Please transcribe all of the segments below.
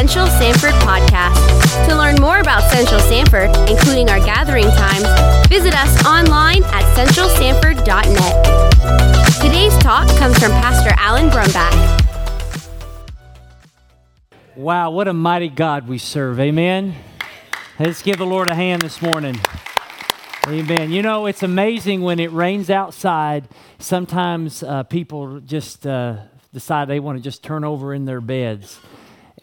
Central Sanford podcast. To learn more about Central Sanford, including our gathering times, visit us online at centralsanford.net. Today's talk comes from Pastor Alan Brumback. Wow, what a mighty God we serve. Amen. Let's give the Lord a hand this morning. Amen. You know, it's amazing when it rains outside. Sometimes uh, people just uh, decide they want to just turn over in their beds.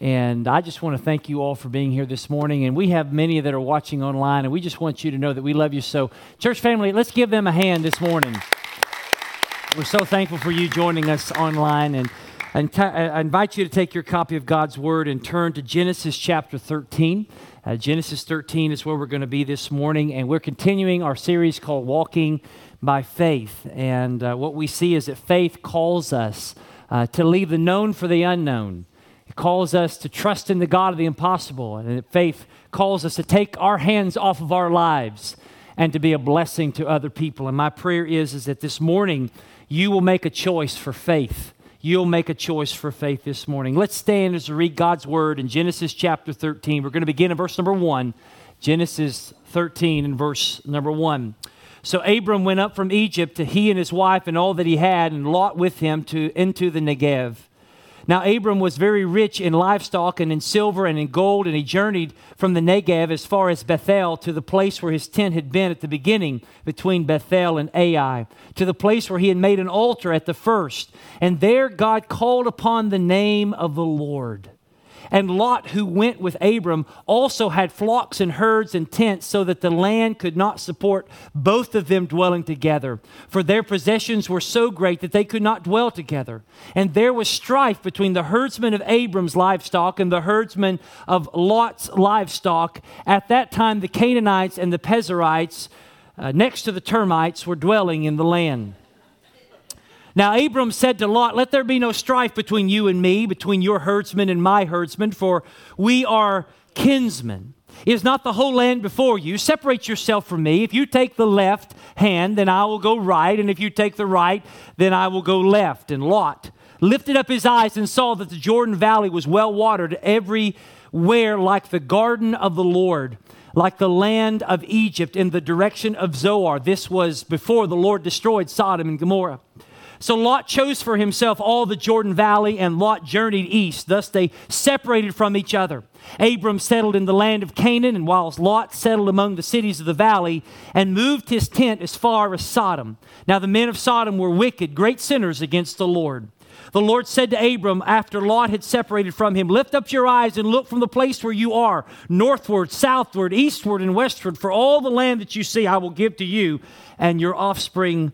And I just want to thank you all for being here this morning. And we have many that are watching online, and we just want you to know that we love you so. Church family, let's give them a hand this morning. We're so thankful for you joining us online. And, and t- I invite you to take your copy of God's Word and turn to Genesis chapter 13. Uh, Genesis 13 is where we're going to be this morning. And we're continuing our series called Walking by Faith. And uh, what we see is that faith calls us uh, to leave the known for the unknown calls us to trust in the God of the impossible. And faith calls us to take our hands off of our lives and to be a blessing to other people. And my prayer is, is that this morning you will make a choice for faith. You'll make a choice for faith this morning. Let's stand as we read God's word in Genesis chapter 13. We're going to begin in verse number 1. Genesis 13 and verse number 1. So Abram went up from Egypt to he and his wife and all that he had, and Lot with him to into the Negev. Now, Abram was very rich in livestock and in silver and in gold, and he journeyed from the Negev as far as Bethel to the place where his tent had been at the beginning between Bethel and Ai, to the place where he had made an altar at the first. And there God called upon the name of the Lord. And Lot, who went with Abram, also had flocks and herds and tents, so that the land could not support both of them dwelling together. For their possessions were so great that they could not dwell together. And there was strife between the herdsmen of Abram's livestock and the herdsmen of Lot's livestock. At that time, the Canaanites and the Perizzites, uh, next to the termites, were dwelling in the land. Now Abram said to Lot, Let there be no strife between you and me, between your herdsmen and my herdsmen, for we are kinsmen. Is not the whole land before you? Separate yourself from me. If you take the left hand, then I will go right, and if you take the right, then I will go left. And Lot lifted up his eyes and saw that the Jordan Valley was well watered everywhere, like the garden of the Lord like the land of Egypt in the direction of Zoar. This was before the Lord destroyed Sodom and Gomorrah. So Lot chose for himself all the Jordan Valley, and Lot journeyed east. Thus they separated from each other. Abram settled in the land of Canaan, and whilst Lot settled among the cities of the valley and moved his tent as far as Sodom. Now the men of Sodom were wicked, great sinners against the Lord. The Lord said to Abram after Lot had separated from him, Lift up your eyes and look from the place where you are, northward, southward, eastward, and westward, for all the land that you see I will give to you and your offspring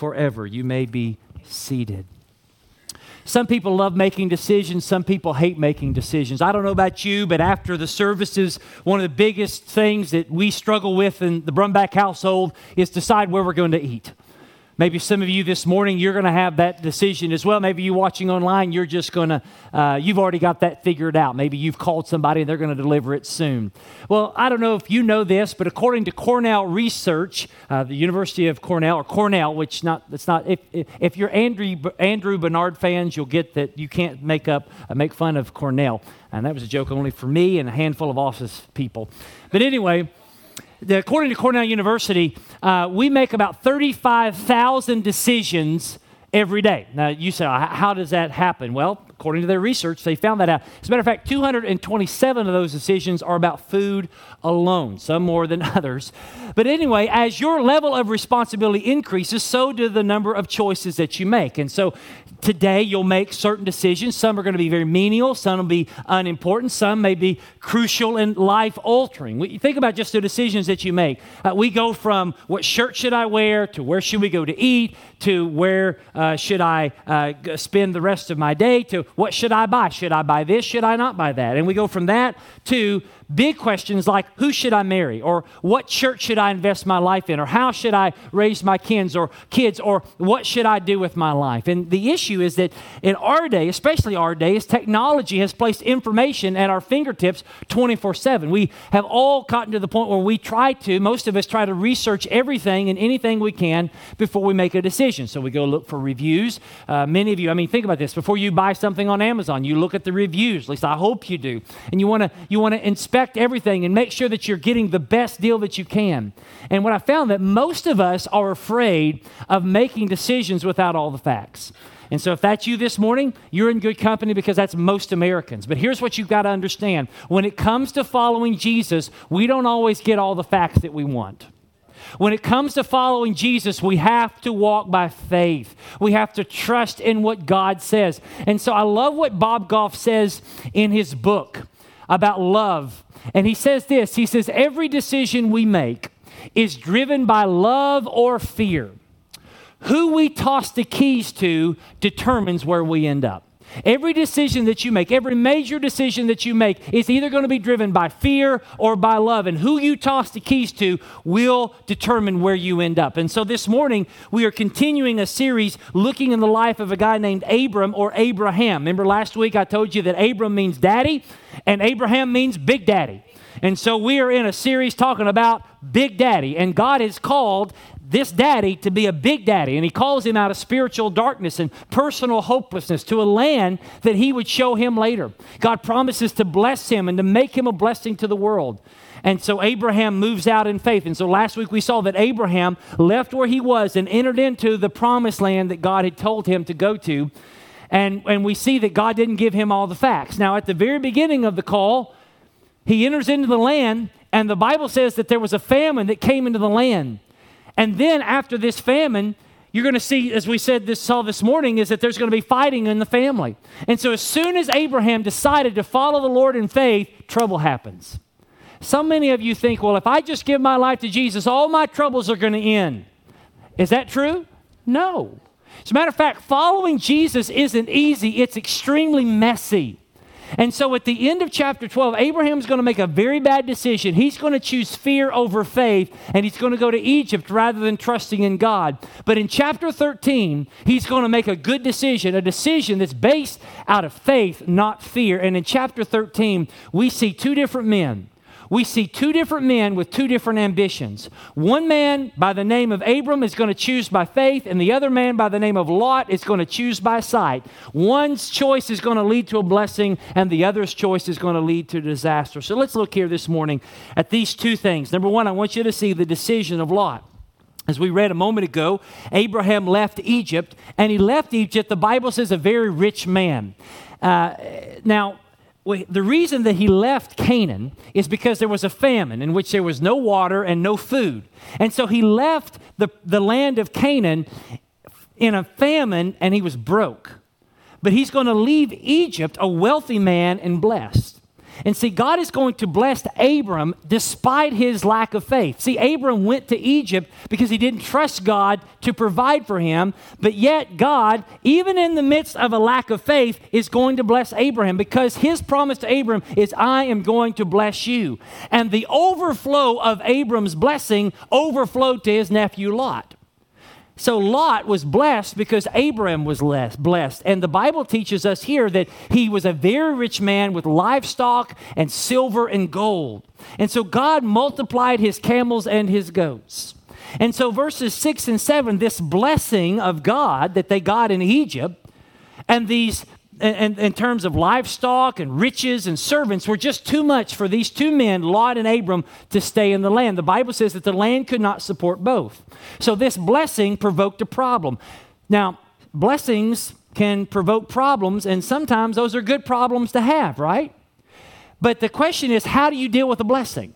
forever. You may be seated. Some people love making decisions, some people hate making decisions. I don't know about you, but after the services, one of the biggest things that we struggle with in the Brumback household is decide where we're going to eat. Maybe some of you this morning, you're going to have that decision as well. Maybe you watching online, you're just going to, uh, you've already got that figured out. Maybe you've called somebody and they're going to deliver it soon. Well, I don't know if you know this, but according to Cornell Research, uh, the University of Cornell, or Cornell, which not, it's not, if, if you're Andrew, Andrew Bernard fans, you'll get that you can't make up, uh, make fun of Cornell. And that was a joke only for me and a handful of office people. But anyway, according to Cornell University, uh, we make about 35,000 decisions every day. Now, you say, how does that happen? Well, according to their research, they found that out. As a matter of fact, 227 of those decisions are about food alone, some more than others. But anyway, as your level of responsibility increases, so do the number of choices that you make. And so today you'll make certain decisions. Some are going to be very menial, some will be unimportant, some may be crucial and life altering. Think about just the decisions that you make. Uh, we go from what shirt should I wear to where should we go to eat to where uh, should I uh, spend the rest of my day to what should I buy? Should I buy this? Should I not buy that? And we go from that to big questions like who should I marry or what church should I invest my life in or how should I raise my kids or kids or what should I do with my life. And the issue is that in our day, especially our day, is technology has placed information at our fingertips 24/7. We have all gotten to the point where we try to, most of us try to research everything and anything we can before we make a decision. So we go look for reviews. Uh, many of you, I mean, think about this. Before you buy something on Amazon, you look at the reviews. At least I hope you do. And you want to you want to inspect everything and make sure that you're getting the best deal that you can. And what I found that most of us are afraid of making decisions without all the facts. And so, if that's you this morning, you're in good company because that's most Americans. But here's what you've got to understand when it comes to following Jesus, we don't always get all the facts that we want. When it comes to following Jesus, we have to walk by faith. We have to trust in what God says. And so I love what Bob Goff says in his book about love. And he says this He says, Every decision we make is driven by love or fear. Who we toss the keys to determines where we end up. Every decision that you make, every major decision that you make, is either going to be driven by fear or by love. And who you toss the keys to will determine where you end up. And so this morning, we are continuing a series looking in the life of a guy named Abram or Abraham. Remember last week I told you that Abram means daddy and Abraham means big daddy. And so we are in a series talking about Big Daddy. And God has called this daddy to be a big daddy. And he calls him out of spiritual darkness and personal hopelessness to a land that he would show him later. God promises to bless him and to make him a blessing to the world. And so Abraham moves out in faith. And so last week we saw that Abraham left where he was and entered into the promised land that God had told him to go to. And, and we see that God didn't give him all the facts. Now, at the very beginning of the call, he enters into the land, and the Bible says that there was a famine that came into the land. And then after this famine, you're going to see, as we said this saw this morning, is that there's going to be fighting in the family. And so as soon as Abraham decided to follow the Lord in faith, trouble happens. So many of you think, well, if I just give my life to Jesus, all my troubles are going to end. Is that true? No. As a matter of fact, following Jesus isn't easy, it's extremely messy. And so at the end of chapter 12, Abraham's going to make a very bad decision. He's going to choose fear over faith, and he's going to go to Egypt rather than trusting in God. But in chapter 13, he's going to make a good decision, a decision that's based out of faith, not fear. And in chapter 13, we see two different men we see two different men with two different ambitions. One man by the name of Abram is going to choose by faith, and the other man by the name of Lot is going to choose by sight. One's choice is going to lead to a blessing, and the other's choice is going to lead to disaster. So let's look here this morning at these two things. Number one, I want you to see the decision of Lot. As we read a moment ago, Abraham left Egypt, and he left Egypt, the Bible says, a very rich man. Uh, now, the reason that he left Canaan is because there was a famine in which there was no water and no food. And so he left the, the land of Canaan in a famine and he was broke. But he's going to leave Egypt a wealthy man and blessed. And see, God is going to bless Abram despite his lack of faith. See, Abram went to Egypt because he didn't trust God to provide for him, but yet God, even in the midst of a lack of faith, is going to bless Abraham because his promise to Abram is, I am going to bless you. And the overflow of Abram's blessing overflowed to his nephew Lot. So Lot was blessed because Abram was blessed. And the Bible teaches us here that he was a very rich man with livestock and silver and gold. And so God multiplied his camels and his goats. And so verses 6 and 7, this blessing of God that they got in Egypt, and these in, in, terms of livestock and riches and servants were just too much for these two men, Lot and Abram, to stay in the land. The Bible says that the land could not support both. So this blessing provoked a problem. Now, blessings can provoke problems, and sometimes those are good problems to have, right? But the question is, how do you deal with a blessing?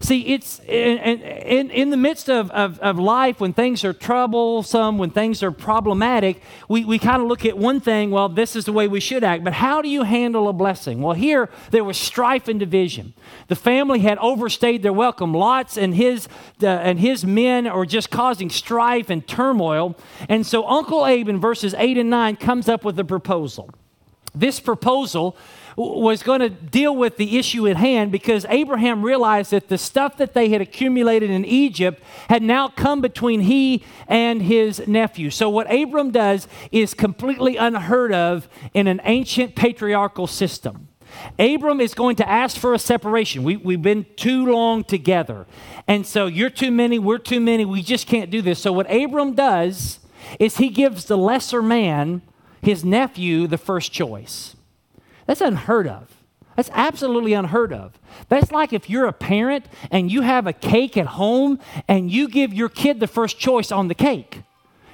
See, it's in, in, in the midst of, of, of, life, when things are troublesome, when things are problematic, we, we kind of look at one thing, well, this is the way we should act. But how do you handle a blessing? Well, here there was strife and division. The family had overstayed their welcome. Lots and his, and his men are just causing strife and turmoil. And so Uncle Abe in verses 8 and 9 comes up with a proposal. This proposal was going to deal with the issue at hand because Abraham realized that the stuff that they had accumulated in Egypt had now come between he and his nephew. So, what Abram does is completely unheard of in an ancient patriarchal system. Abram is going to ask for a separation. We, we've been too long together. And so, you're too many, we're too many, we just can't do this. So, what Abram does is he gives the lesser man, his nephew, the first choice. That's unheard of. That's absolutely unheard of. That's like if you're a parent and you have a cake at home and you give your kid the first choice on the cake.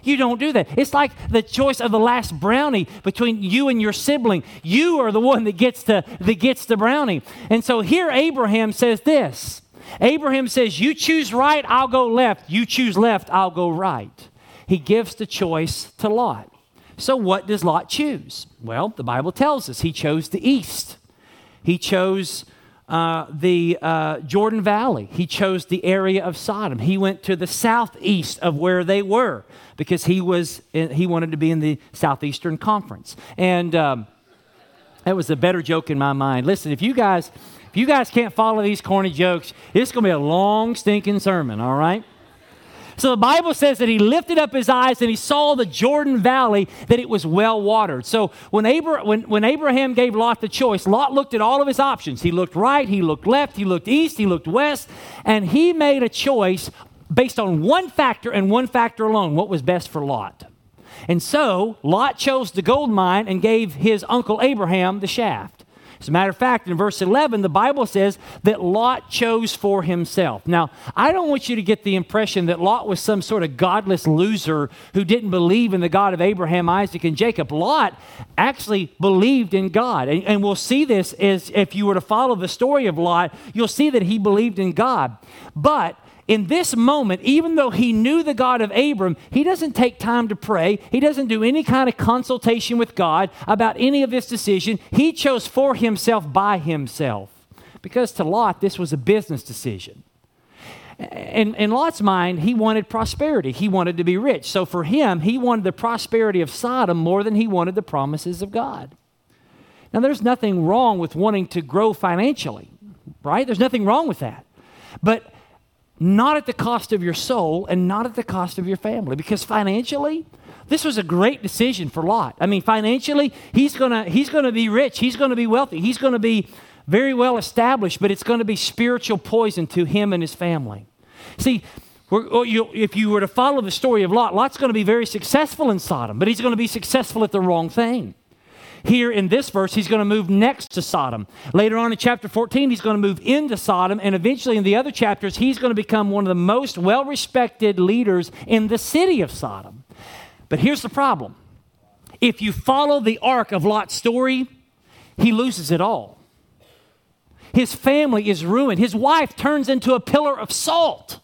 You don't do that. It's like the choice of the last brownie between you and your sibling. You are the one that gets the, that gets the brownie. And so here Abraham says this Abraham says, You choose right, I'll go left. You choose left, I'll go right. He gives the choice to Lot. So, what does Lot choose? Well, the Bible tells us he chose the east. He chose uh, the uh, Jordan Valley. He chose the area of Sodom. He went to the southeast of where they were because he was in, he wanted to be in the southeastern conference. And um, that was a better joke in my mind. Listen, if you guys if you guys can't follow these corny jokes, it's going to be a long stinking sermon. All right. So the Bible says that he lifted up his eyes and he saw the Jordan Valley, that it was well watered. So when, Abra- when, when Abraham gave Lot the choice, Lot looked at all of his options. He looked right, he looked left, he looked east, he looked west, and he made a choice based on one factor and one factor alone what was best for Lot. And so Lot chose the gold mine and gave his uncle Abraham the shaft. As a matter of fact, in verse 11, the Bible says that Lot chose for himself. Now, I don't want you to get the impression that Lot was some sort of godless loser who didn't believe in the God of Abraham, Isaac, and Jacob. Lot actually believed in God. And, and we'll see this as if you were to follow the story of Lot, you'll see that he believed in God. But in this moment, even though he knew the God of Abram, he doesn't take time to pray. He doesn't do any kind of consultation with God about any of this decision. He chose for himself by himself. Because to Lot, this was a business decision. In, in Lot's mind, he wanted prosperity. He wanted to be rich. So for him, he wanted the prosperity of Sodom more than he wanted the promises of God. Now, there's nothing wrong with wanting to grow financially, right? There's nothing wrong with that. But not at the cost of your soul and not at the cost of your family. Because financially, this was a great decision for Lot. I mean, financially, he's gonna he's gonna be rich, he's gonna be wealthy, he's gonna be very well established, but it's gonna be spiritual poison to him and his family. See, oh, if you were to follow the story of Lot, Lot's going to be very successful in Sodom, but he's going to be successful at the wrong thing. Here in this verse, he's going to move next to Sodom. Later on in chapter 14, he's going to move into Sodom. And eventually in the other chapters, he's going to become one of the most well respected leaders in the city of Sodom. But here's the problem if you follow the arc of Lot's story, he loses it all. His family is ruined. His wife turns into a pillar of salt.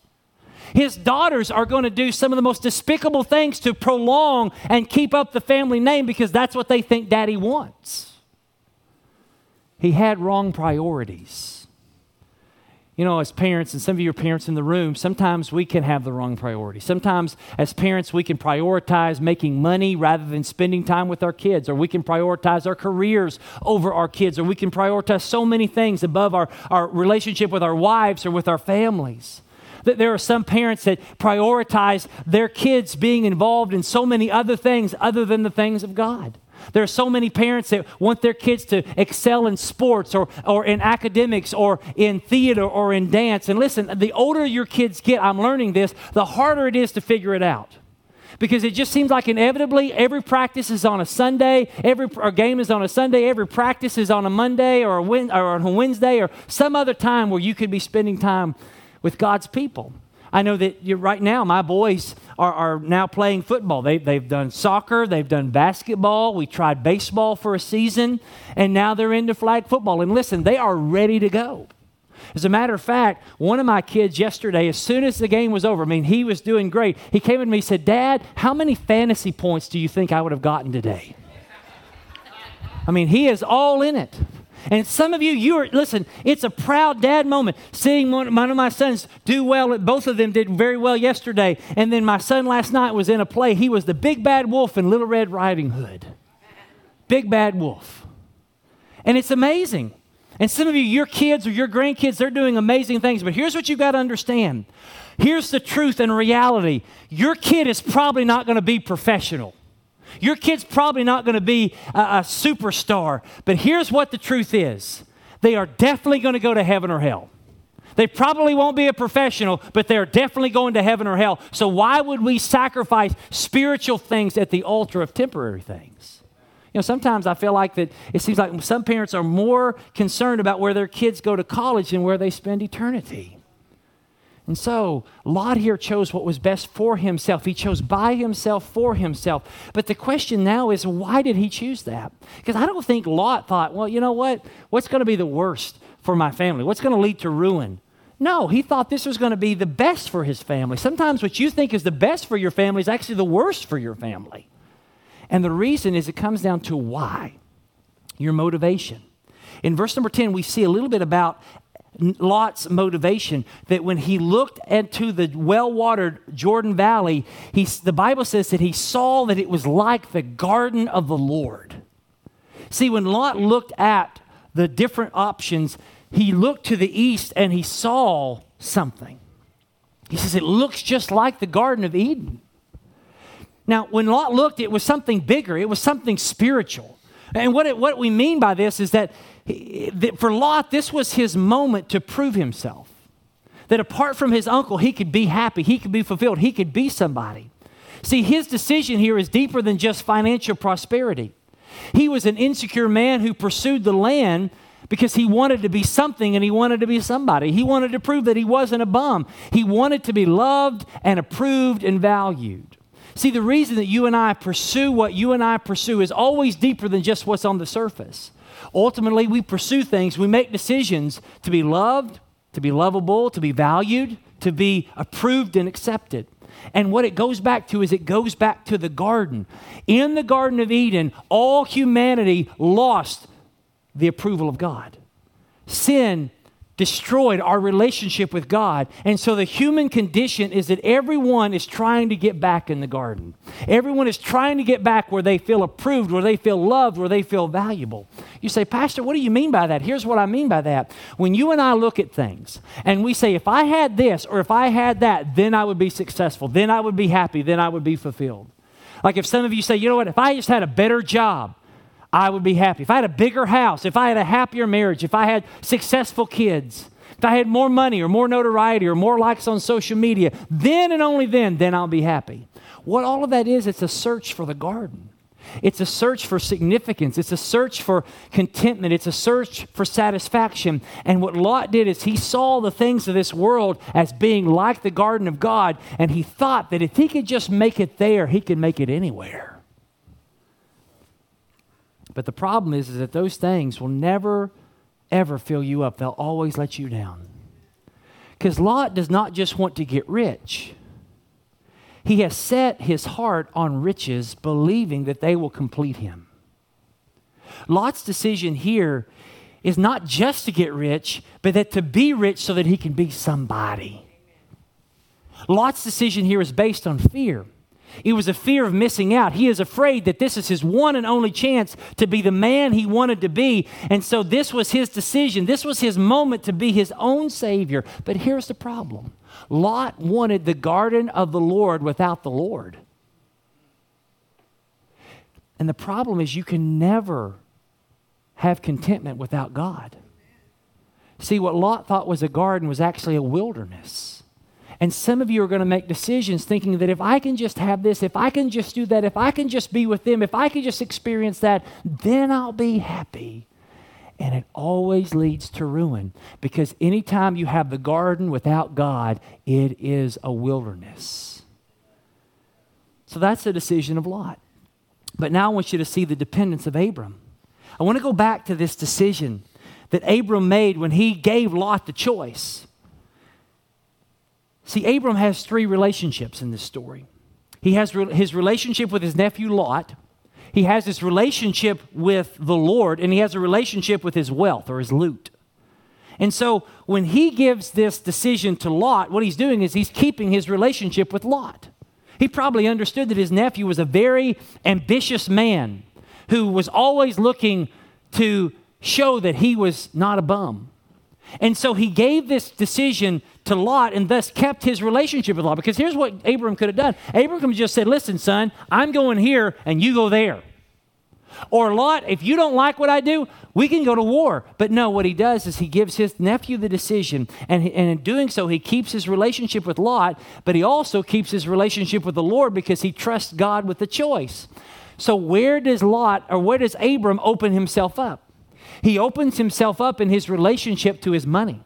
His daughters are going to do some of the most despicable things to prolong and keep up the family name because that's what they think daddy wants. He had wrong priorities. You know, as parents, and some of your parents in the room, sometimes we can have the wrong priorities. Sometimes, as parents, we can prioritize making money rather than spending time with our kids, or we can prioritize our careers over our kids, or we can prioritize so many things above our, our relationship with our wives or with our families that there are some parents that prioritize their kids being involved in so many other things other than the things of God. There are so many parents that want their kids to excel in sports or, or in academics or in theater or in dance. And listen, the older your kids get, I'm learning this, the harder it is to figure it out. Because it just seems like inevitably every practice is on a Sunday, every game is on a Sunday, every practice is on a Monday or a, or on a Wednesday or some other time where you could be spending time with God's people. I know that right now my boys are, are now playing football. They, they've done soccer, they've done basketball, we tried baseball for a season, and now they're into flag football. And listen, they are ready to go. As a matter of fact, one of my kids yesterday, as soon as the game was over, I mean, he was doing great. He came to me and said, Dad, how many fantasy points do you think I would have gotten today? I mean, he is all in it. And some of you, you are, listen, it's a proud dad moment seeing one, one of my sons do well. Both of them did very well yesterday. And then my son last night was in a play. He was the big bad wolf in Little Red Riding Hood. Big bad wolf. And it's amazing. And some of you, your kids or your grandkids, they're doing amazing things. But here's what you've got to understand here's the truth and reality your kid is probably not going to be professional. Your kid's probably not going to be a, a, superstar. But here's what the truth is they are definitely going to go to heaven or hell. They probably won't be a professional, but they're definitely going to heaven or hell. So why would we sacrifice spiritual things at the altar of temporary things? You know, sometimes I feel like that it seems like some parents are more concerned about where their kids go to college than where they spend eternity. And so Lot here chose what was best for himself. He chose by himself for himself. But the question now is why did he choose that? Because I don't think Lot thought, well, you know what? What's going to be the worst for my family? What's going to lead to ruin? No, he thought this was going to be the best for his family. Sometimes what you think is the best for your family is actually the worst for your family. And the reason is it comes down to why, your motivation. In verse number 10, we see a little bit about Lot's motivation that when he looked into the well watered Jordan Valley, he, the Bible says that he saw that it was like the garden of the Lord. See, when Lot looked at the different options, he looked to the east and he saw something. He says, It looks just like the Garden of Eden. Now, when Lot looked, it was something bigger, it was something spiritual. And what, it, what we mean by this is that, that for Lot, this was his moment to prove himself. That apart from his uncle, he could be happy, he could be fulfilled, he could be somebody. See, his decision here is deeper than just financial prosperity. He was an insecure man who pursued the land because he wanted to be something and he wanted to be somebody. He wanted to prove that he wasn't a bum. He wanted to be loved and approved and valued. See, the reason that you and I pursue what you and I pursue is always deeper than just what's on the surface. Ultimately, we pursue things, we make decisions to be loved, to be lovable, to be valued, to be approved and accepted. And what it goes back to is it goes back to the garden. In the Garden of Eden, all humanity lost the approval of God. Sin destroyed our relationship with God. And so the human condition is that everyone is trying to get back in the garden. Everyone is trying to get back where they feel approved, where they feel loved, where they feel valuable. You say, Pastor, what do you mean by that? Here's what I mean by that. When you and I look at things and we say, if I had this or if I had that, then I would be successful, then I would be happy, then I would be fulfilled. Like if some of you say, you know what, if I just had a better job, I would be happy. If I had a bigger house, if I had a happier marriage, if I had successful kids, if I had more money or more notoriety or more likes on social media, then and only then, then I'll be happy. What all of that is, it's a search for the garden. It's a search for significance. It's a search for contentment. It's a search for satisfaction. And what Lot did is he saw the things of this world as being like the garden of God, and he thought that if he could just make it there, he could make it anywhere. But the problem is, is that those things will never, ever fill you up. They'll always let you down. Because Lot does not just want to get rich, he has set his heart on riches, believing that they will complete him. Lot's decision here is not just to get rich, but that to be rich so that he can be somebody. Lot's decision here is based on fear. It was a fear of missing out. He is afraid that this is his one and only chance to be the man he wanted to be. And so this was his decision. This was his moment to be his own Savior. But here's the problem Lot wanted the garden of the Lord without the Lord. And the problem is, you can never have contentment without God. See, what Lot thought was a garden was actually a wilderness. And some of you are going to make decisions thinking that if I can just have this, if I can just do that, if I can just be with them, if I can just experience that, then I'll be happy. And it always leads to ruin because anytime you have the garden without God, it is a wilderness. So that's the decision of Lot. But now I want you to see the dependence of Abram. I want to go back to this decision that Abram made when he gave Lot the choice. See, Abram has three relationships in this story. He has re- his relationship with his nephew Lot, he has his relationship with the Lord, and he has a relationship with his wealth or his loot. And so when he gives this decision to Lot, what he's doing is he's keeping his relationship with Lot. He probably understood that his nephew was a very ambitious man who was always looking to show that he was not a bum. And so he gave this decision to Lot and thus kept his relationship with Lot. Because here's what Abram could have done Abram just said, Listen, son, I'm going here and you go there. Or Lot, if you don't like what I do, we can go to war. But no, what he does is he gives his nephew the decision. And, and in doing so, he keeps his relationship with Lot, but he also keeps his relationship with the Lord because he trusts God with the choice. So, where does Lot or where does Abram open himself up? He opens himself up in his relationship to his money.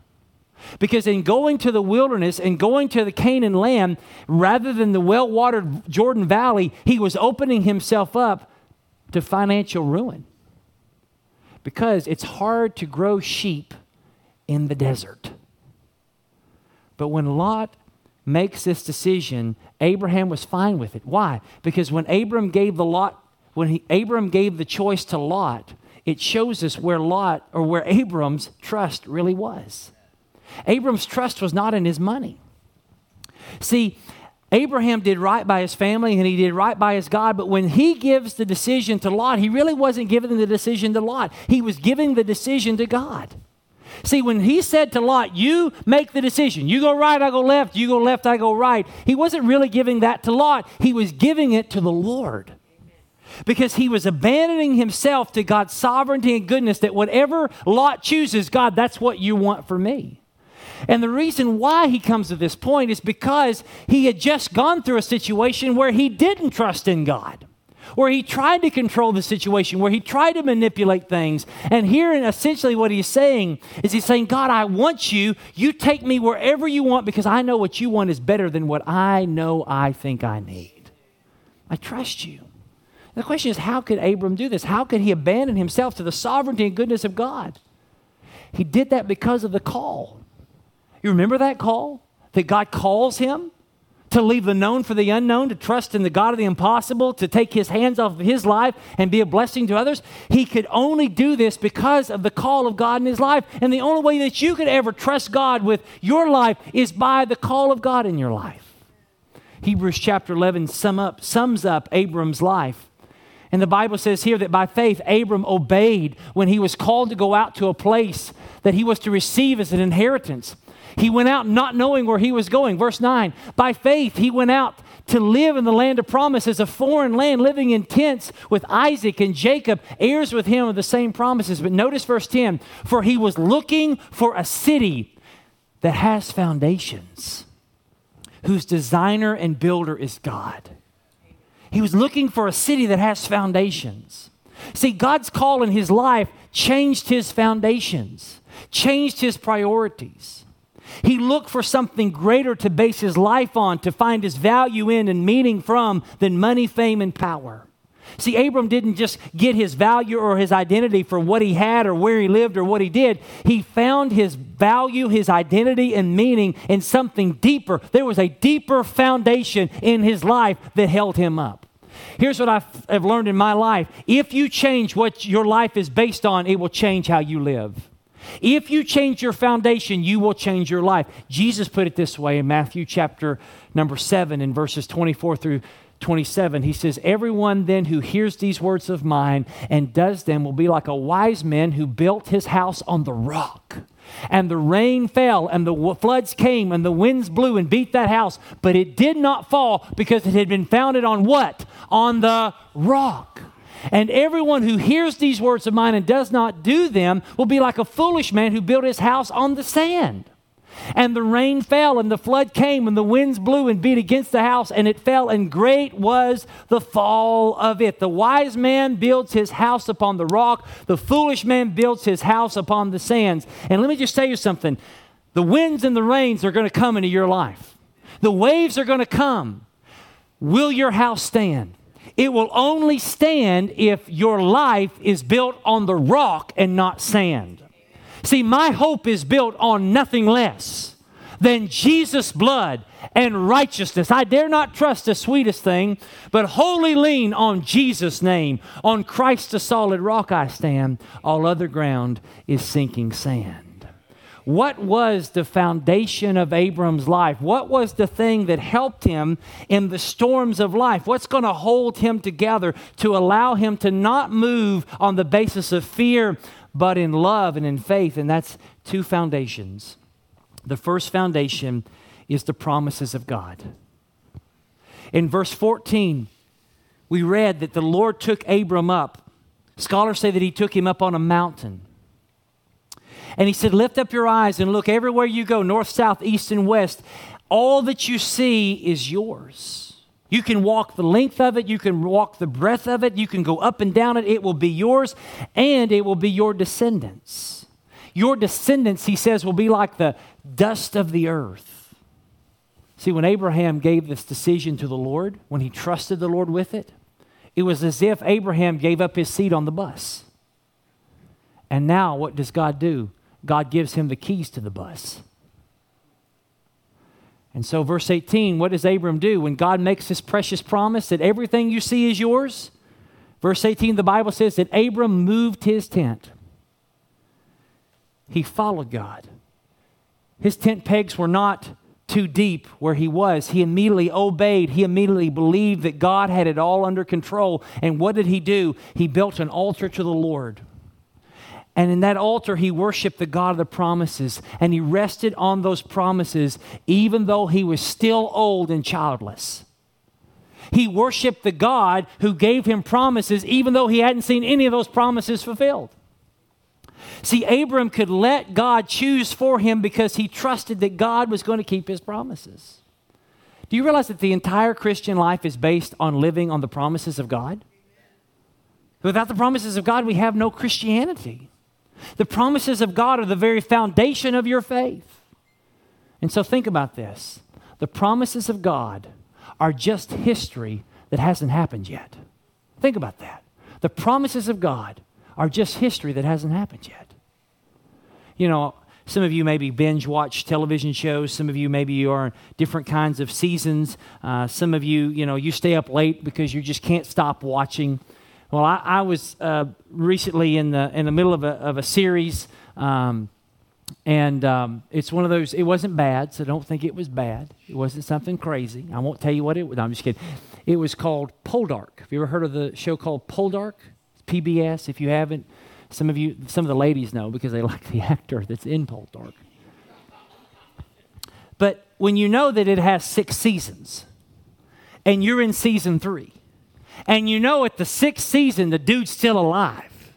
Because in going to the wilderness and going to the Canaan land, rather than the well watered Jordan Valley, he was opening himself up to financial ruin. Because it's hard to grow sheep in the desert. But when Lot makes this decision, Abraham was fine with it. Why? Because when Abram gave the Lot, when he, Abram gave the choice to Lot, it shows us where Lot or where Abram's trust really was. Abram's trust was not in his money. See, Abraham did right by his family and he did right by his God, but when he gives the decision to Lot, he really wasn't giving the decision to Lot. He was giving the decision to God. See, when he said to Lot, You make the decision, you go right, I go left, you go left, I go right, he wasn't really giving that to Lot, he was giving it to the Lord because he was abandoning himself to God's sovereignty and goodness that whatever Lot chooses, God, that's what you want for me. And the reason why he comes to this point is because he had just gone through a situation where he didn't trust in God, where he tried to control the situation, where he tried to manipulate things. And here, essentially, what he's saying is he's saying, God, I want you. You take me wherever you want because I know what you want is better than what I know I think I need. I trust you. The question is, how could Abram do this? How could he abandon himself to the sovereignty and goodness of God? He did that because of the call. You remember that call? That God calls him to leave the known for the unknown, to trust in the God of the impossible, to take his hands off of his life and be a blessing to others. He could only do this because of the call of God in his life. And the only way that you could ever trust God with your life is by the call of God in your life. Hebrews chapter 11 sum up, sums up Abram's life and the Bible says here that by faith, Abram obeyed when he was called to go out to a place that he was to receive as an inheritance. He went out not knowing where he was going. Verse 9 By faith, he went out to live in the land of promise as a foreign land, living in tents with Isaac and Jacob, heirs with him of the same promises. But notice verse 10 For he was looking for a city that has foundations, whose designer and builder is God. He was looking for a city that has foundations. See, God's call in his life changed his foundations, changed his priorities. He looked for something greater to base his life on, to find his value in and meaning from than money, fame, and power. See, Abram didn't just get his value or his identity for what he had or where he lived or what he did. He found his value, his identity, and meaning in something deeper. There was a deeper foundation in his life that held him up. Here's what I've learned in my life if you change what your life is based on, it will change how you live. If you change your foundation, you will change your life. Jesus put it this way in Matthew chapter number 7 in verses 24 through 27, he says, Everyone then who hears these words of mine and does them will be like a wise man who built his house on the rock. And the rain fell, and the floods came, and the winds blew and beat that house, but it did not fall because it had been founded on what? On the rock. And everyone who hears these words of mine and does not do them will be like a foolish man who built his house on the sand. And the rain fell, and the flood came, and the winds blew and beat against the house, and it fell, and great was the fall of it. The wise man builds his house upon the rock, the foolish man builds his house upon the sands. And let me just tell you something the winds and the rains are going to come into your life, the waves are going to come. Will your house stand? It will only stand if your life is built on the rock and not sand. See, my hope is built on nothing less than Jesus' blood and righteousness. I dare not trust the sweetest thing, but wholly lean on Jesus' name. On Christ, the solid rock I stand. All other ground is sinking sand. What was the foundation of Abram's life? What was the thing that helped him in the storms of life? What's going to hold him together to allow him to not move on the basis of fear, but in love and in faith. And that's two foundations. The first foundation is the promises of God. In verse 14, we read that the Lord took Abram up. Scholars say that he took him up on a mountain. And he said, Lift up your eyes and look everywhere you go, north, south, east, and west. All that you see is yours. You can walk the length of it, you can walk the breadth of it, you can go up and down it. It will be yours, and it will be your descendants. Your descendants, he says, will be like the dust of the earth. See, when Abraham gave this decision to the Lord, when he trusted the Lord with it, it was as if Abraham gave up his seat on the bus. And now, what does God do? God gives him the keys to the bus. And so, verse 18, what does Abram do when God makes this precious promise that everything you see is yours? Verse 18, the Bible says that Abram moved his tent. He followed God. His tent pegs were not too deep where he was. He immediately obeyed. He immediately believed that God had it all under control. And what did he do? He built an altar to the Lord. And in that altar, he worshiped the God of the promises. And he rested on those promises, even though he was still old and childless. He worshiped the God who gave him promises, even though he hadn't seen any of those promises fulfilled. See, Abram could let God choose for him because he trusted that God was going to keep his promises. Do you realize that the entire Christian life is based on living on the promises of God? Without the promises of God, we have no Christianity. The promises of God are the very foundation of your faith. And so think about this the promises of God are just history that hasn't happened yet. Think about that. The promises of God are just history that hasn't happened yet. You know, some of you maybe binge watch television shows. Some of you maybe you are in different kinds of seasons. Uh, some of you, you know, you stay up late because you just can't stop watching. Well, I, I was uh, recently in the in the middle of a, of a series, um, and um, it's one of those. It wasn't bad, so don't think it was bad. It wasn't something crazy. I won't tell you what it was. No, I'm just kidding. It was called Poldark. Have you ever heard of the show called Poldark? PBS. If you haven't, some of you, some of the ladies know because they like the actor that's in Poldark. But when you know that it has six seasons, and you're in season three and you know at the sixth season the dude's still alive.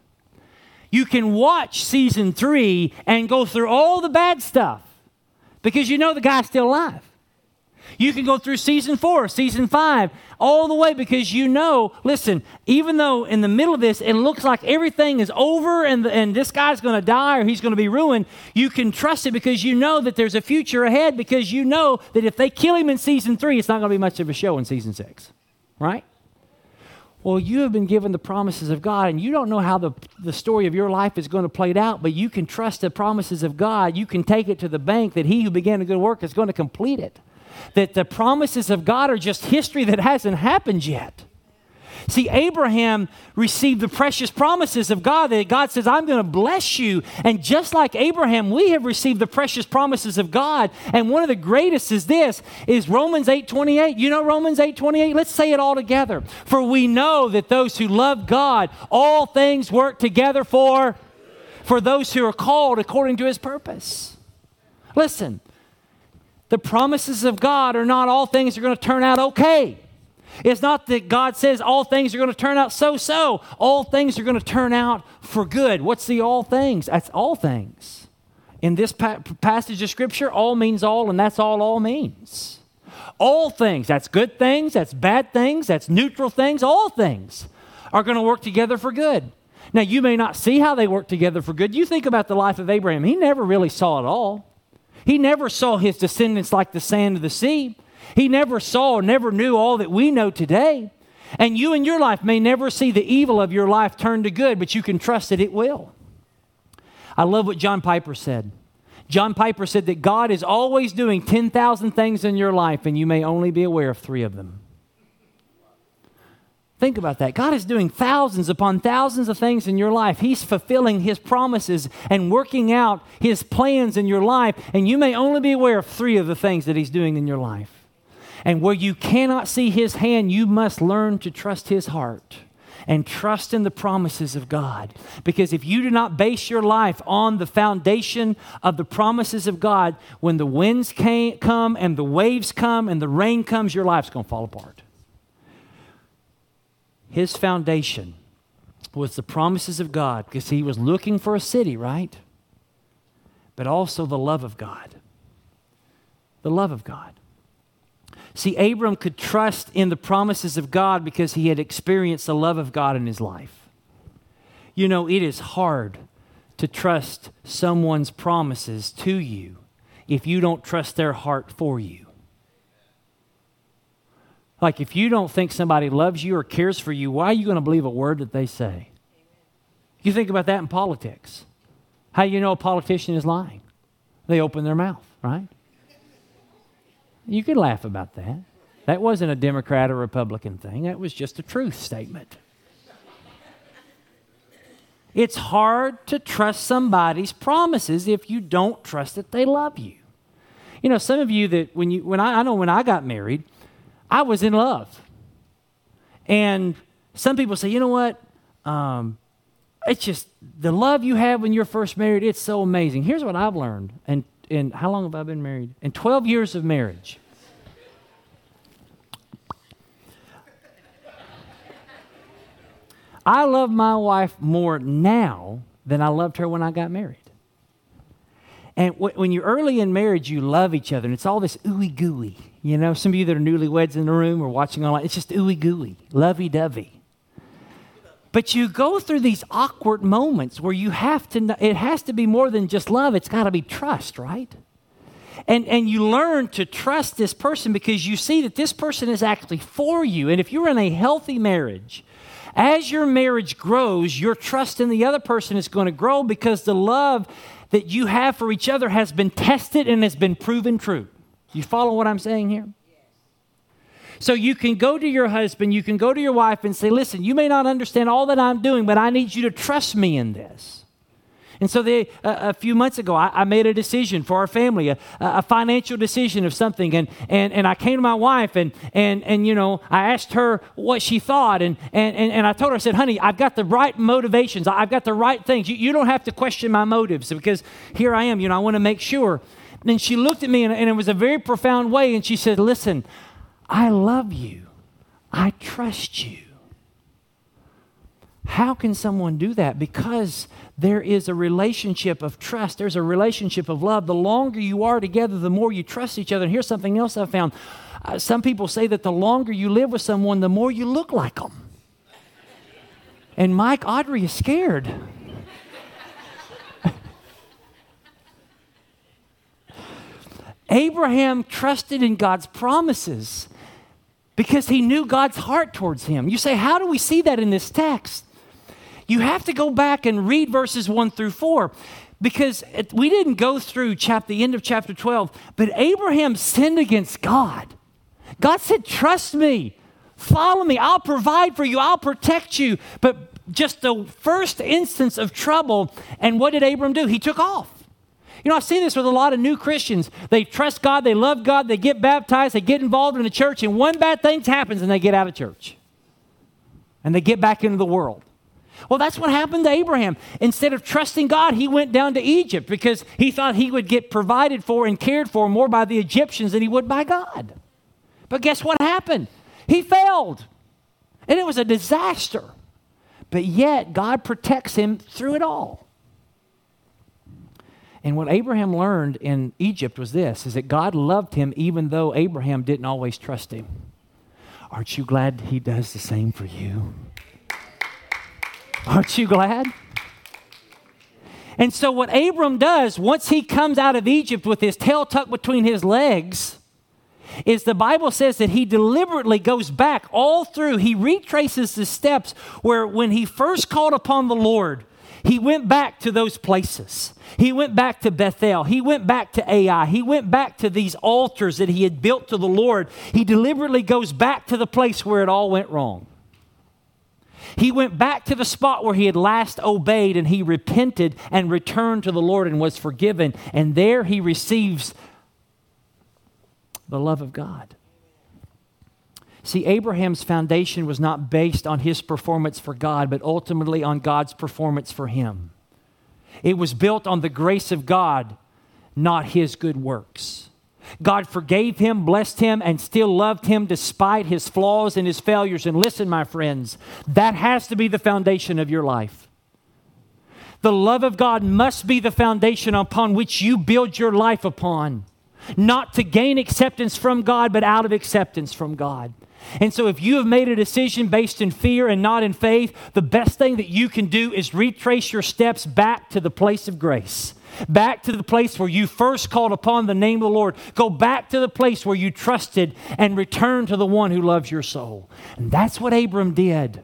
You can watch season three and go through all the bad stuff because you know the guy's still alive. You can go through season four, season five, all the way because you know, listen, even though in the middle of this it looks like everything is over and, and this guy's going to die or he's going to be ruined, you can trust it because you know that there's a future ahead because you know that if they kill him in season three, it's not going to be much of a show in season six, right? Well, you have been given the promises of God, and you don't know how the, the story of your life is going to play out, but you can trust the promises of God. You can take it to the bank that He who began a good work is going to complete it. That the promises of God are just history that hasn't happened yet. See, Abraham received the precious promises of God that God says, I'm going to bless you. And just like Abraham, we have received the precious promises of God. And one of the greatest is this, is Romans 8.28. You know Romans 8.28? Let's say it all together. For we know that those who love God, all things work together for, for those who are called according to his purpose. Listen, the promises of God are not all things are going to turn out okay. It's not that God says all things are going to turn out so so. All things are going to turn out for good. What's the all things? That's all things. In this pa- passage of Scripture, all means all, and that's all all means. All things, that's good things, that's bad things, that's neutral things, all things are going to work together for good. Now, you may not see how they work together for good. You think about the life of Abraham, he never really saw it all. He never saw his descendants like the sand of the sea. He never saw never knew all that we know today. And you in your life may never see the evil of your life turn to good, but you can trust that it will. I love what John Piper said. John Piper said that God is always doing 10,000 things in your life, and you may only be aware of three of them. Think about that. God is doing thousands upon thousands of things in your life. He's fulfilling His promises and working out His plans in your life, and you may only be aware of three of the things that He's doing in your life. And where you cannot see his hand, you must learn to trust his heart. and trust in the promises of God. Because if you do not base your life on the foundation of the promises of God, when the winds came, come and the waves come and the rain comes, your life's going to fall apart. His foundation was the promises of God because he was looking for a city, right? But also the love of God. The love of God. See, Abram could trust in the promises of God because he had experienced the love of God in his life. You know, it is hard to trust someone's promises to you if you don't trust their heart for you. Like, if you don't think somebody loves you or cares for you, why are you going to believe a word that they say? You think about that in politics. How do you know a politician is lying? They open their mouth, right? You could laugh about that. That wasn't a Democrat or Republican thing, that was just a truth statement. It's hard to trust somebody's promises if you don't trust that they love you. You know, some of you that when you when I, I know when I got married, I was in love. And some people say, you know what? Um, it's just the love you have when you're first married, it's so amazing. Here's what I've learned. And, and how long have I been married? In 12 years of marriage. I love my wife more now than I loved her when I got married. And when you're early in marriage, you love each other, and it's all this ooey gooey. You know, some of you that are newlyweds in the room or watching online, it's just ooey gooey, lovey dovey. But you go through these awkward moments where you have to, it has to be more than just love, it's got to be trust, right? And, and you learn to trust this person because you see that this person is actually for you. And if you're in a healthy marriage, as your marriage grows, your trust in the other person is going to grow because the love that you have for each other has been tested and has been proven true. You follow what I'm saying here? So you can go to your husband, you can go to your wife and say, Listen, you may not understand all that I'm doing, but I need you to trust me in this. And so they, a few months ago, I, I, made a decision for our family, a, a, financial decision of something. And, and, and I came to my wife and, and, and, you know, I asked her what she thought. And, and, and, and I told her, I said, honey, I've got the right motivations. I've got the right things. You, you don't have to question my motives because here I am. You know, I want to make sure. And she looked at me and, and it was a very profound way. And she said, listen, I love you. I trust you. How can someone do that? Because there is a relationship of trust, there's a relationship of love. The longer you are together, the more you trust each other. And here's something else I found uh, some people say that the longer you live with someone, the more you look like them. And Mike Audrey is scared. Abraham trusted in God's promises because he knew God's heart towards him. You say, how do we see that in this text? You have to go back and read verses 1 through 4 because it, we didn't go through the end of chapter 12, but Abraham sinned against God. God said, Trust me, follow me, I'll provide for you, I'll protect you. But just the first instance of trouble, and what did Abram do? He took off. You know, I've seen this with a lot of new Christians. They trust God, they love God, they get baptized, they get involved in the church, and one bad thing happens and they get out of church. And they get back into the world. Well, that's what happened to Abraham. Instead of trusting God, he went down to Egypt because he thought he would get provided for and cared for more by the Egyptians than he would by God. But guess what happened? He failed. And it was a disaster. But yet, God protects him through it all. And what Abraham learned in Egypt was this is that God loved him even though Abraham didn't always trust him. Aren't you glad he does the same for you? Aren't you glad? And so, what Abram does once he comes out of Egypt with his tail tucked between his legs, is the Bible says that he deliberately goes back all through. He retraces the steps where, when he first called upon the Lord, he went back to those places. He went back to Bethel. He went back to Ai. He went back to these altars that he had built to the Lord. He deliberately goes back to the place where it all went wrong. He went back to the spot where he had last obeyed and he repented and returned to the Lord and was forgiven. And there he receives the love of God. See, Abraham's foundation was not based on his performance for God, but ultimately on God's performance for him. It was built on the grace of God, not his good works. God forgave him, blessed him, and still loved him despite his flaws and his failures. And listen, my friends, that has to be the foundation of your life. The love of God must be the foundation upon which you build your life upon, not to gain acceptance from God, but out of acceptance from God. And so, if you have made a decision based in fear and not in faith, the best thing that you can do is retrace your steps back to the place of grace back to the place where you first called upon the name of the Lord. Go back to the place where you trusted and return to the one who loves your soul. And that's what Abram did.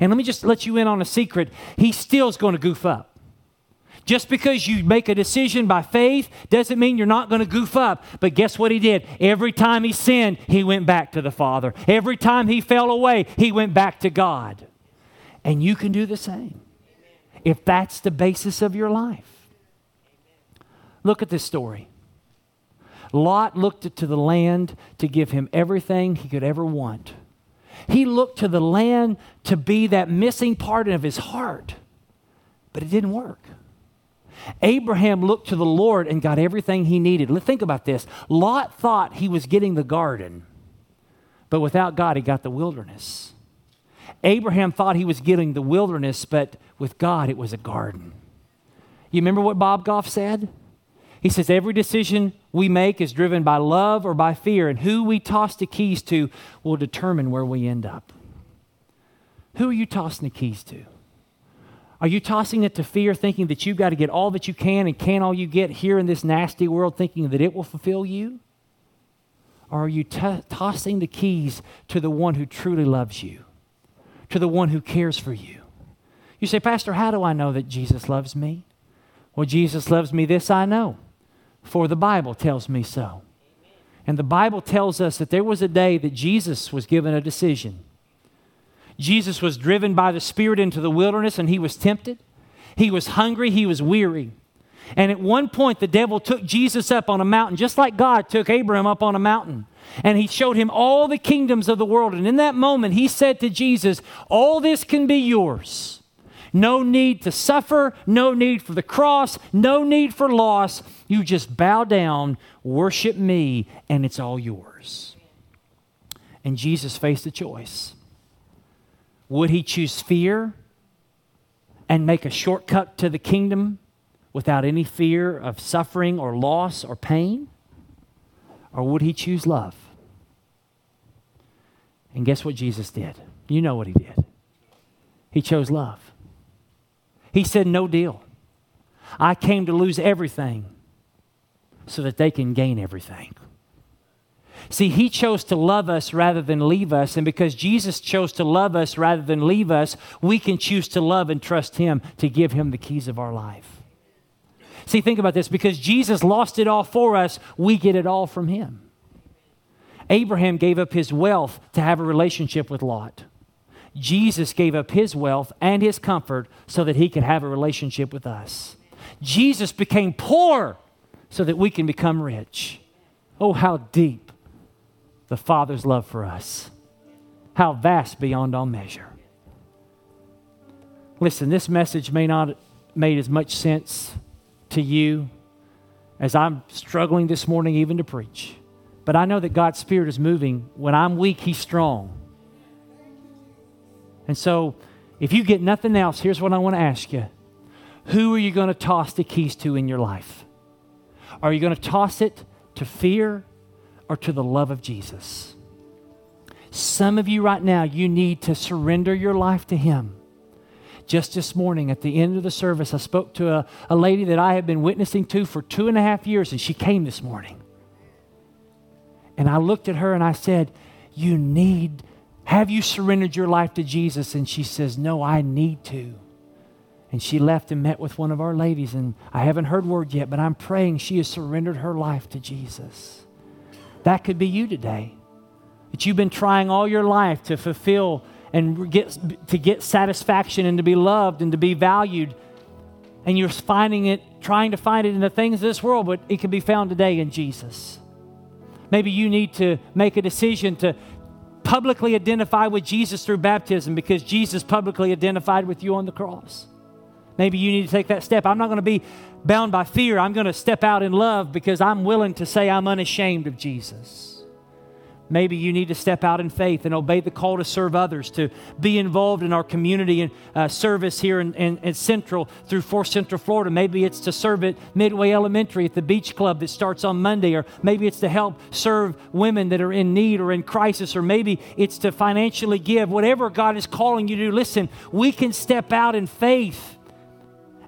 And let me just let you in on a secret. He still is going to goof up. Just because you make a decision by faith doesn't mean you're not going to goof up. But guess what he did? Every time he sinned, he went back to the Father. Every time he fell away, he went back to God. And you can do the same if that's the basis of your life. Look at this story. Lot looked to the land to give him everything he could ever want. He looked to the land to be that missing part of his heart, but it didn't work. Abraham looked to the Lord and got everything he needed. Think about this. Lot thought he was getting the garden, but without God, he got the wilderness. Abraham thought he was getting the wilderness, but with God, it was a garden. You remember what Bob Goff said? He says every decision we make is driven by love or by fear, and who we toss the keys to will determine where we end up. Who are you tossing the keys to? Are you tossing it to fear, thinking that you've got to get all that you can and can all you get here in this nasty world, thinking that it will fulfill you? Or are you t- tossing the keys to the one who truly loves you, to the one who cares for you? You say, Pastor, how do I know that Jesus loves me? Well, Jesus loves me, this I know for the Bible tells me so. And the Bible tells us that there was a day that Jesus was given a decision. Jesus was driven by the Spirit into the wilderness and he was tempted. He was hungry, he was weary. And at one point, the devil took Jesus up on a mountain, just like God took Abraham up on a mountain. And he showed him all the kingdoms of the world. And in that moment, he said to Jesus, All this can be yours no need to suffer, no need for the cross, no need for loss. You just bow down, worship me, and it's all yours. And Jesus faced a choice. Would he choose fear and make a shortcut to the kingdom without any fear of suffering or loss or pain? Or would he choose love? And guess what Jesus did? You know what he did. He chose love. He said, No deal. I came to lose everything so that they can gain everything. See, he chose to love us rather than leave us. And because Jesus chose to love us rather than leave us, we can choose to love and trust him to give him the keys of our life. See, think about this because Jesus lost it all for us, we get it all from him. Abraham gave up his wealth to have a relationship with Lot. Jesus gave up his wealth and his comfort so that he could have a relationship with us. Jesus became poor so that we can become rich. Oh, how deep the Father's love for us, how vast beyond all measure. Listen, this message may not made as much sense to you as I'm struggling this morning even to preach. But I know that God's Spirit is moving. When I'm weak, He's strong. And so, if you get nothing else, here's what I want to ask you Who are you going to toss the keys to in your life? Are you going to toss it to fear or to the love of Jesus? Some of you right now, you need to surrender your life to Him. Just this morning at the end of the service, I spoke to a, a lady that I have been witnessing to for two and a half years, and she came this morning. And I looked at her and I said, You need have you surrendered your life to Jesus? And she says, No, I need to. And she left and met with one of our ladies, and I haven't heard word yet, but I'm praying she has surrendered her life to Jesus. That could be you today. That you've been trying all your life to fulfill and get, to get satisfaction and to be loved and to be valued. And you're finding it, trying to find it in the things of this world, but it can be found today in Jesus. Maybe you need to make a decision to publicly identify with Jesus through baptism because Jesus publicly identified with you on the cross. Maybe you need to take that step. I'm not going to be bound by fear. I'm going to step out in love because I'm willing to say I'm unashamed of Jesus. Maybe you need to step out in faith and obey the call to serve others, to be involved in our community and uh, service here in, in, in, Central through Forth Central Florida. Maybe it's to serve at Midway Elementary at the Beach Club that starts on Monday, or maybe it's to help serve women that are in need or in crisis, or maybe it's to financially give. Whatever God is calling you to do, listen, we can step out in faith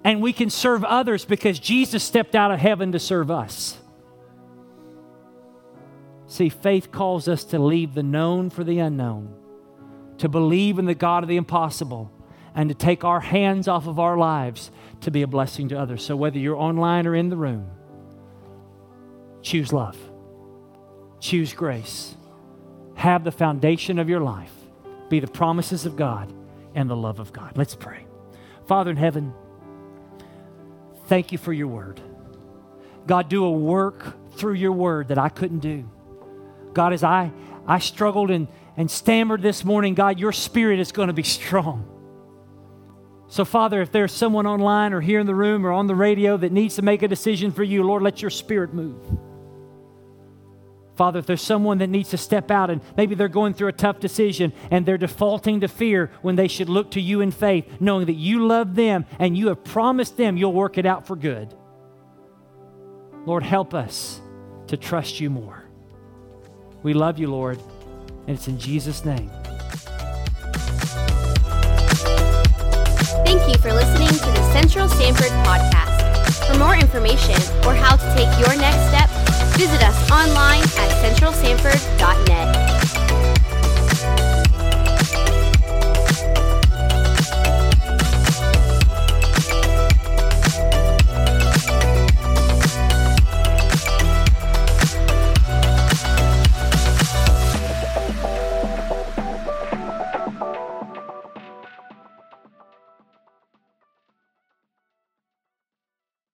and we can serve others because Jesus stepped out of heaven to serve us. See, faith calls us to leave the known for the unknown, to believe in the God of the impossible, and to take our hands off of our lives to be a blessing to others. So, whether you're online or in the room, choose love, choose grace, have the foundation of your life be the promises of God and the love of God. Let's pray. Father in heaven, thank you for your word. God, do a work through your word that I couldn't do. God, as I, I struggled and, and stammered this morning, God, your spirit is going to be strong. So, Father, if there's someone online or here in the room or on the radio that needs to make a decision for you, Lord, let your spirit move. Father, if there's someone that needs to step out and maybe they're going through a tough decision and they're defaulting to fear when they should look to you in faith, knowing that you love them and you have promised them you'll work it out for good. Lord, help us to trust you more. We love you, Lord, and it's in Jesus' name. Thank you for listening to the Central Sanford podcast. For more information or how to take your next step, Visit us online at centralsanford.net.